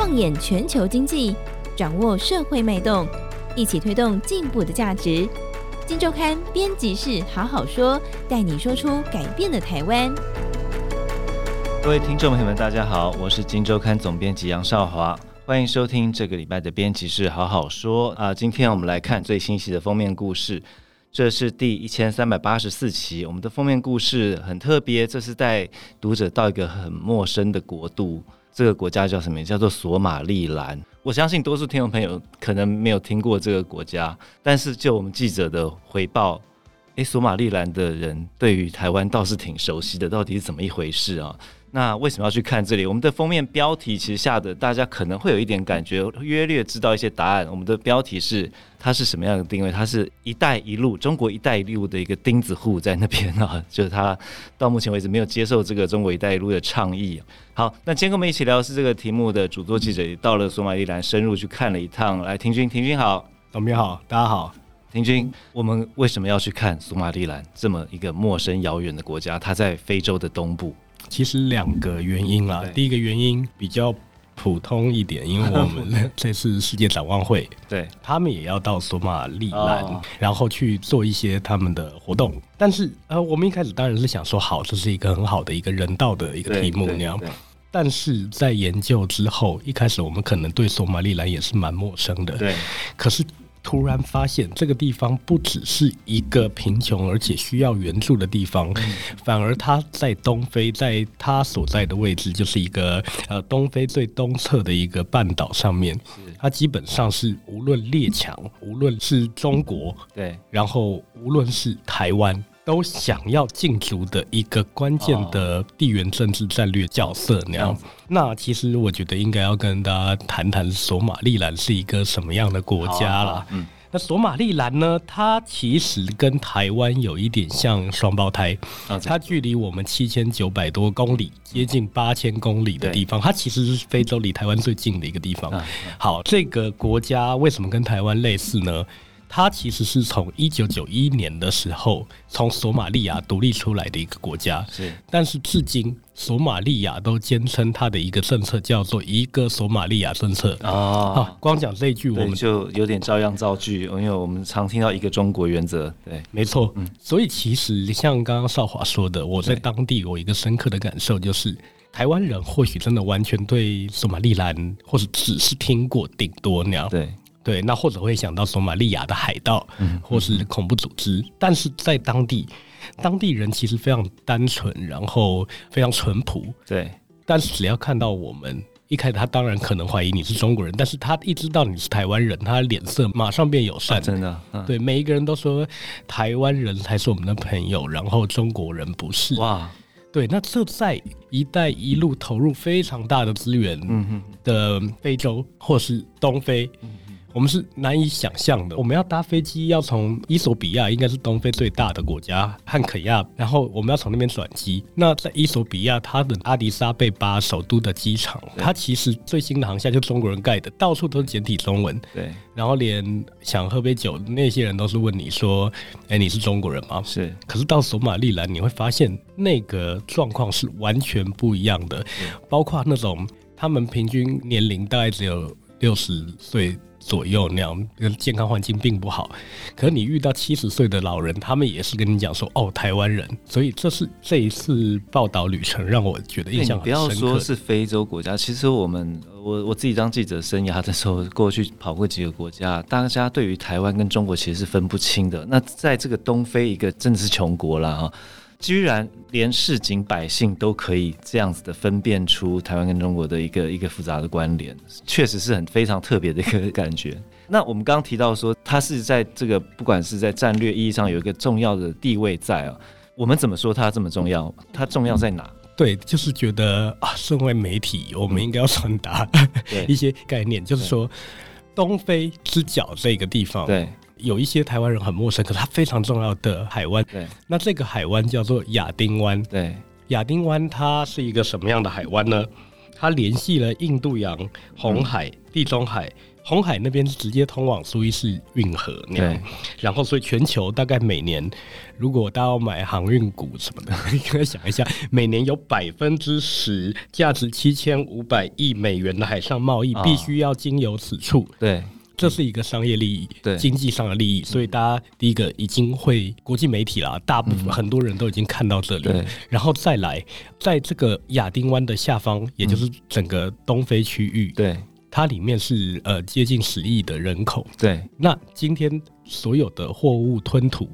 放眼全球经济，掌握社会脉动，一起推动进步的价值。金周刊编辑室好好说，带你说出改变的台湾。各位听众朋友们，大家好，我是金周刊总编辑杨少华，欢迎收听这个礼拜的编辑室好好说啊。今天我们来看最新期的封面故事。这是第一千三百八十四期，我们的封面故事很特别，这是带读者到一个很陌生的国度。这个国家叫什么？叫做索马利兰。我相信多数听众朋友可能没有听过这个国家，但是就我们记者的回报，诶，索马利兰的人对于台湾倒是挺熟悉的，到底是怎么一回事啊？那为什么要去看这里？我们的封面标题其实下的大家可能会有一点感觉，约略知道一些答案。我们的标题是它是什么样的定位？它是一带一路，中国一带一路的一个钉子户在那边啊，就是他到目前为止没有接受这个中国一带一路的倡议。好，那今天跟我们一起聊的是这个题目的主作记者也到了索马里兰，深入去看了一趟。来，庭军，庭军好，董明好，大家好。庭军，我们为什么要去看索马里兰这么一个陌生遥远的国家？它在非洲的东部。其实两个原因啦，第一个原因比较普通一点，因为我们 这次世界展望会，对，他们也要到索马利兰，然后去做一些他们的活动。但是呃，我们一开始当然是想说，好，这是一个很好的一个人道的一个题目那样。但是在研究之后，一开始我们可能对索马利兰也是蛮陌生的，对，可是。突然发现这个地方不只是一个贫穷而且需要援助的地方，反而它在东非，在它所在的位置就是一个呃东非最东侧的一个半岛上面，它基本上是无论列强，无论是中国，对，然后无论是台湾。都想要进驻的一个关键的地缘政治战略角色那样。那其实我觉得应该要跟大家谈谈索马利兰是一个什么样的国家了。嗯，那索马利兰呢，它其实跟台湾有一点像双胞胎。它距离我们七千九百多公里，接近八千公里的地方，它其实是非洲离台湾最近的一个地方。好，这个国家为什么跟台湾类似呢？它其实是从一九九一年的时候从索马利亚独立出来的一个国家，是。但是至今，索马利亚都坚称它的一个政策叫做“一个索马利亚政策”哦。啊，光讲这一句，我们就有点照样造句，因为我们常听到一个中国原则。对，没错。嗯，所以其实像刚刚少华说的，我在当地我一个深刻的感受，就是台湾人或许真的完全对索马利兰，或者只是听过，顶多那样。对。对，那或者会想到索马利亚的海盗，或是恐怖组织，嗯、但是在当地，当地人其实非常单纯，然后非常淳朴。对，但是只要看到我们，一开始他当然可能怀疑你是中国人，但是他一知道你是台湾人，他脸色马上变友善。啊、真的，嗯、对，每一个人都说台湾人才是我们的朋友，然后中国人不是。哇，对，那这在“一带一路”投入非常大的资源的非洲或是东非。我们是难以想象的。我们要搭飞机，要从伊索比亚，应该是东非最大的国家，汉肯亚，然后我们要从那边转机。那在伊索比亚，它的阿迪萨贝巴首都的机场，它其实最新的航线就中国人盖的，到处都是简体中文。对。然后连想喝杯酒那些人都是问你说：“哎，你是中国人吗？”是。可是到索马利兰，你会发现那个状况是完全不一样的，包括那种他们平均年龄大概只有六十岁。左右那样，健康环境并不好。可你遇到七十岁的老人，他们也是跟你讲说：“哦，台湾人。”所以这是这一次报道旅程让我觉得印象很深刻。不要说是非洲国家，其实我们我我自己当记者生涯的时候，过去跑过几个国家，大家对于台湾跟中国其实是分不清的。那在这个东非，一个真的是穷国了啊。居然连市井百姓都可以这样子的分辨出台湾跟中国的一个一个复杂的关联，确实是很非常特别的一个感觉。那我们刚刚提到说，它是在这个不管是在战略意义上有一个重要的地位在啊，我们怎么说它这么重要？它重要在哪？对，就是觉得啊，身为媒体，我们应该要传达一些概念，就是说东非之角这个地方，对。有一些台湾人很陌生，可是它非常重要的海湾。对，那这个海湾叫做亚丁湾。对，亚丁湾它是一个什么样的海湾呢？它联系了印度洋、红海、嗯、地中海。红海那边是直接通往苏伊士运河那样，对然后所以全球大概每年，如果大家要买航运股什么的，你可以想一下，每年有百分之十价值七千五百亿美元的海上贸易，必须要经由此处。对，这是一个商业利益，对经济上的利益。所以大家第一个已经会国际媒体啦，大部分很多人都已经看到这里。对然后再来，在这个亚丁湾的下方，也就是整个东非区域。对。它里面是呃接近十亿的人口，对。那今天所有的货物吞吐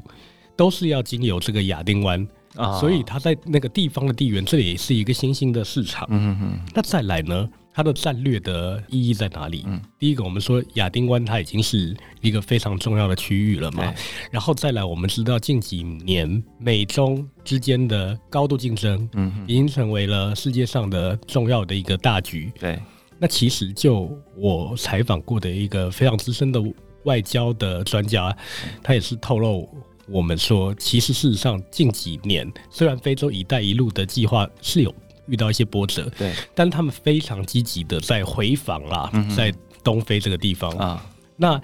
都是要经由这个亚丁湾啊，所以它在那个地方的地缘，这里也是一个新兴的市场。嗯嗯。那再来呢，它的战略的意义在哪里？嗯，第一个我们说亚丁湾它已经是一个非常重要的区域了嘛。然后再来，我们知道近几年美中之间的高度竞争，嗯，已经成为了世界上的重要的一个大局。对。那其实就我采访过的一个非常资深的外交的专家，他也是透露我们说，其实事实上近几年虽然非洲“一带一路”的计划是有遇到一些波折，对，但他们非常积极的在回访啦，在东非这个地方。啊，那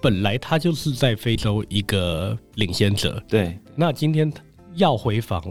本来他就是在非洲一个领先者，对，那今天要回防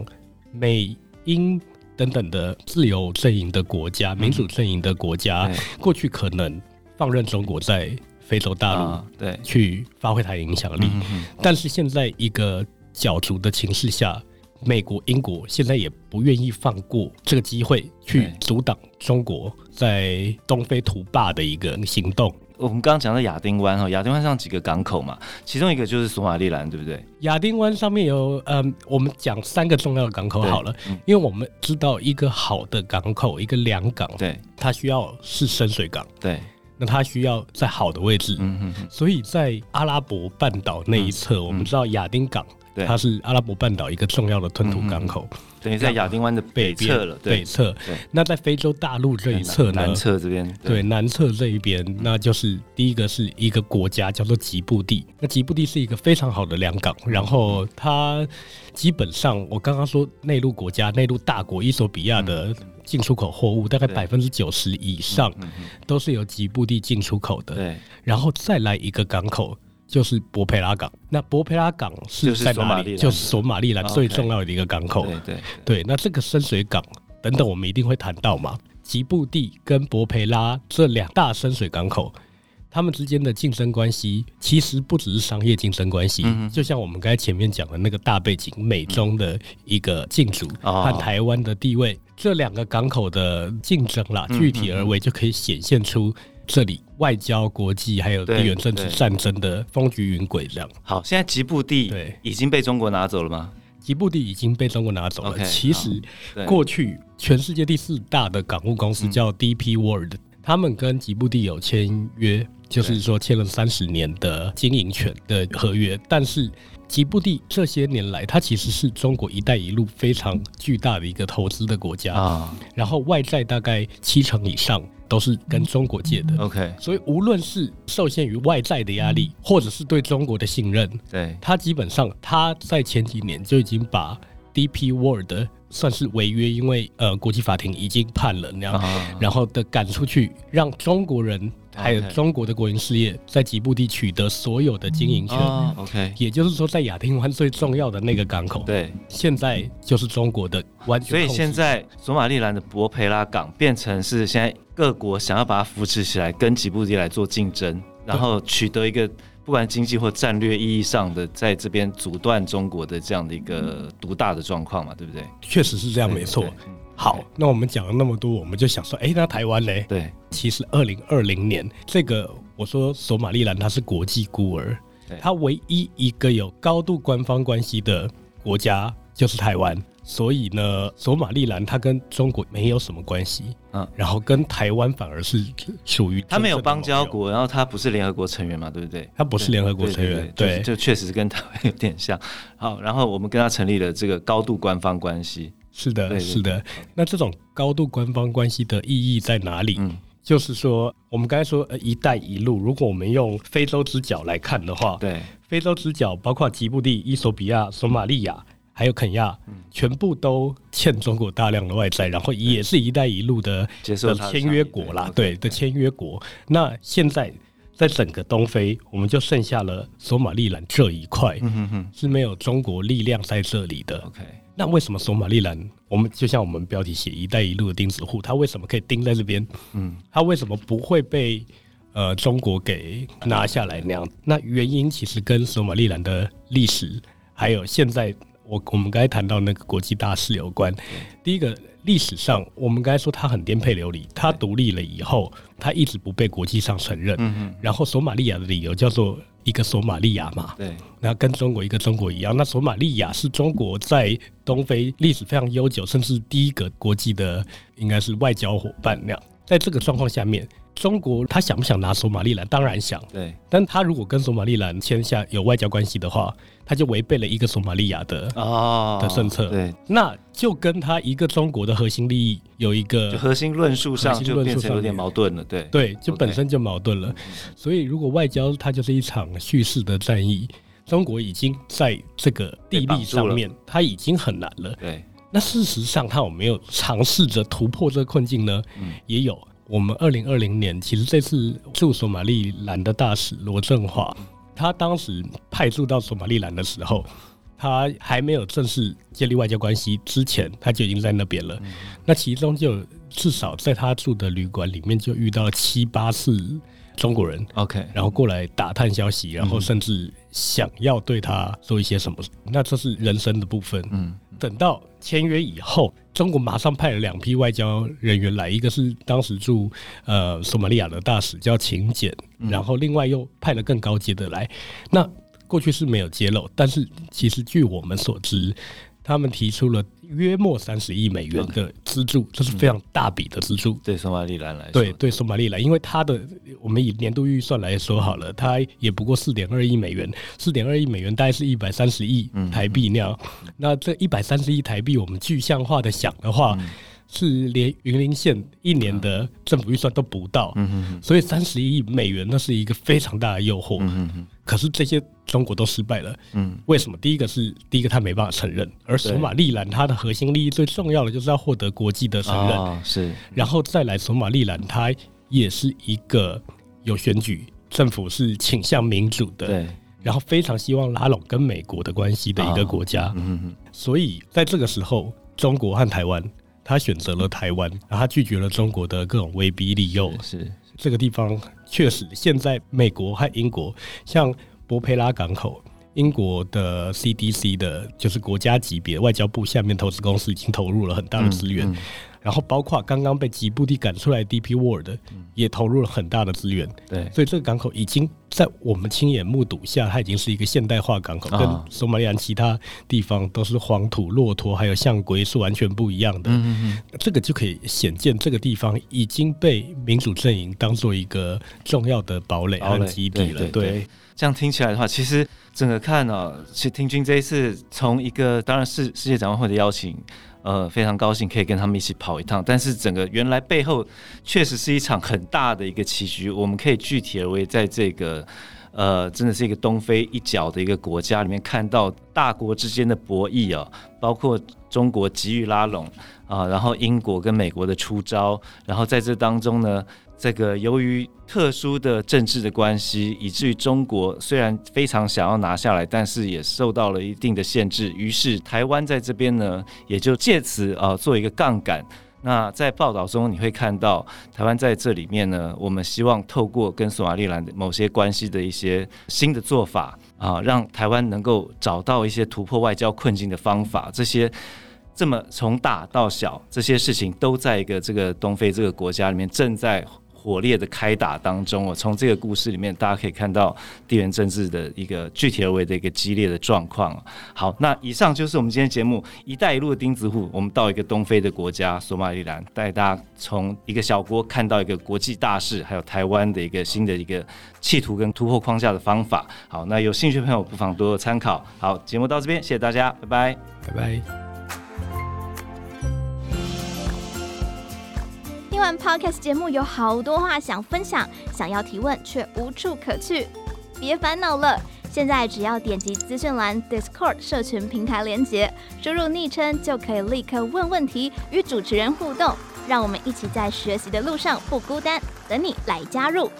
美英。等等的自由阵营的国家、民主阵营的国家，嗯、过去可能放任中国在非洲大陆对。去发挥它的影响力，嗯、但是现在一个角逐的情势下，美国、英国现在也不愿意放过这个机会去阻挡中国在东非图霸的一个行动。我们刚刚讲到亚丁湾哈，亚丁湾上几个港口嘛，其中一个就是索马利兰，对不对？亚丁湾上面有，嗯，我们讲三个重要的港口好了，嗯、因为我们知道一个好的港口，一个良港，对，它需要是深水港，对，那它需要在好的位置，嗯哼哼，所以在阿拉伯半岛那一侧，嗯、我们知道亚丁港。对它是阿拉伯半岛一个重要的吞吐港口，嗯、等于在亚丁湾的北侧了。北侧，那在非洲大陆这一侧呢？南侧这边，对，对南侧这一边，那就是第一个是一个国家叫做吉布地。那吉布地是一个非常好的良港，然后它基本上我刚刚说内陆国家、内陆大国伊索比亚的进出口货物大概百分之九十以上都是由吉布地进出口的。对，然后再来一个港口。就是博培拉港，那博培拉港是在哪里？就是索马利兰最重要的一个港口。对对对，那这个深水港等等，我们一定会谈到嘛。吉布地跟博培拉这两大深水港口，他们之间的竞争关系其实不只是商业竞争关系，嗯、就像我们刚才前面讲的那个大背景，美中的一个竞逐和台湾的地位，哦、这两个港口的竞争啦，具体而为就可以显现出。这里外交、国际还有地缘政治战争的风局云诡这样。好，现在吉布地对已经被中国拿走了吗？吉布地已经被中国拿走了。Okay, 其实过去全世界第四大的港务公司叫 DP World，、嗯、他们跟吉布地有签约，就是说签了三十年的经营权的合约。但是吉布地这些年来，它其实是中国“一带一路”非常巨大的一个投资的国家啊。然后外债大概七成以上。都是跟中国借的，OK，所以无论是受限于外债的压力，或者是对中国的信任，对，他基本上他在前几年就已经把 DP World 算是违约，因为呃国际法庭已经判了那样，然后的赶出去，让中国人还有中国的国营事业在吉布地取得所有的经营权，OK，也就是说在亚丁湾最重要的那个港口，对，现在就是中国的完全，所以现在索马利兰的博培拉港变成是现在。各国想要把它扶持起来，跟吉布地来做竞争，然后取得一个不管经济或战略意义上的，在这边阻断中国的这样的一个独大的状况嘛，对不对？确实是这样，没错。好，那我们讲了那么多，我们就想说，哎，那台湾嘞？对，其实二零二零年这个，我说索马利兰它是国际孤儿，它唯一一个有高度官方关系的国家就是台湾。所以呢，索马利兰它跟中国没有什么关系，嗯，然后跟台湾反而是属于它没有邦交国，然后它不是联合国成员嘛，对不对？它不是联合国成员，对，就确实是跟台湾有点像。好，然后我们跟它成立了这个高度官方关系，是的，是的。那这种高度官方关系的意义在哪里？嗯，就是说，我们刚才说呃“一带一路”，如果我们用非洲之角来看的话，对，非洲之角包括吉布地、伊索比亚、索马利亚。还有肯亚，全部都欠中国大量的外债，然后也是一带一路的的签约国啦，对的签约国。那现在在整个东非，我们就剩下了索马利兰这一块，是没有中国力量在这里的。OK，那为什么索马利兰？我们就像我们标题写“一带一路”的钉子户，它为什么可以钉在这边？嗯，它为什么不会被呃中国给拿下来那样？那原因其实跟索马利兰的历史还有现在。我我们刚才谈到那个国际大事有关。第一个历史上，我们刚才说他很颠沛流离，他独立了以后，他一直不被国际上承认。嗯，然后索马利亚的理由叫做一个索马利亚嘛。对。那跟中国一个中国一样，那索马利亚是中国在东非历史非常悠久，甚至第一个国际的应该是外交伙伴那样。在这个状况下面。中国他想不想拿索马利兰？当然想。对，但他如果跟索马利兰签下有外交关系的话，他就违背了一个索马利亚的哦的政策。对，那就跟他一个中国的核心利益有一个核心论述上就变成有点矛盾了。对，对，就本身就矛盾了。所以如果外交它就是一场叙事的战役，中国已经在这个地利上面，它已经很难了。对，那事实上他有没有尝试着突破这个困境呢？嗯，也有。我们二零二零年，其实这次驻索马利兰的大使罗振华，他当时派驻到索马利兰的时候，他还没有正式建立外交关系之前，他就已经在那边了。那其中就至少在他住的旅馆里面，就遇到了七八次中国人，OK，然后过来打探消息，然后甚至想要对他做一些什么。那这是人生的部分。嗯，等到签约以后。中国马上派了两批外交人员来，一个是当时驻呃索马利亚的大使叫秦简，然后另外又派了更高阶的来。那过去是没有揭露，但是其实据我们所知。他们提出了约莫三十亿美元的资助这是非常大笔的资助。嗯、对索马利兰来说，对对索马利兰，因为它的我们以年度预算来说好了，它也不过四点二亿美元，四点二亿美元大概是一百三十亿台币那样。嗯、那这一百三十亿台币，我们具象化的想的话。嗯是连云林县一年的政府预算都不到，所以三十亿美元那是一个非常大的诱惑。可是这些中国都失败了。嗯为什么？第一个是第一个他没办法承认，而索马利兰它的核心利益最重要的就是要获得国际的承认。是，然后再来索马利兰，它也是一个有选举，政府是倾向民主的，对，然后非常希望拉拢跟美国的关系的一个国家。嗯所以在这个时候，中国和台湾。他选择了台湾，然后他拒绝了中国的各种威逼利诱。是这个地方确实，现在美国和英国，像波佩拉港口，英国的 CDC 的，就是国家级别外交部下面投资公司，已经投入了很大的资源。然后包括刚刚被吉布地赶出来的 DP World，也投入了很大的资源。对，所以这个港口已经在我们亲眼目睹下，它已经是一个现代化港口，跟索马利兰其他地方都是黄土、骆驼还有象龟是完全不一样的。嗯嗯，这个就可以显见这个地方已经被民主阵营当做一个重要的堡垒和基地了。对，这样听起来的话，其实整个看啊，其实听君这一次从一个当然是世界展望会的邀请。呃，非常高兴可以跟他们一起跑一趟，但是整个原来背后确实是一场很大的一个棋局。我们可以具体而为，在这个呃，真的是一个东非一角的一个国家里面，看到大国之间的博弈啊，包括中国急于拉拢啊，然后英国跟美国的出招，然后在这当中呢。这个由于特殊的政治的关系，以至于中国虽然非常想要拿下来，但是也受到了一定的限制。于是台湾在这边呢，也就借此啊做一个杠杆。那在报道中你会看到，台湾在这里面呢，我们希望透过跟索马利兰的某些关系的一些新的做法啊，让台湾能够找到一些突破外交困境的方法。这些这么从大到小，这些事情都在一个这个东非这个国家里面正在。火烈的开打当中，我从这个故事里面，大家可以看到地缘政治的一个具体而为的一个激烈的状况。好，那以上就是我们今天节目“一带一路”的钉子户，我们到一个东非的国家索马里兰，带大家从一个小国看到一个国际大事，还有台湾的一个新的一个企图跟突破框架的方法。好，那有兴趣的朋友不妨多多参考。好，节目到这边，谢谢大家，拜拜，拜拜。完 Podcast 节目，有好多话想分享，想要提问却无处可去。别烦恼了，现在只要点击资讯栏 Discord 社群平台连接，输入昵称就可以立刻问问题，与主持人互动。让我们一起在学习的路上不孤单，等你来加入。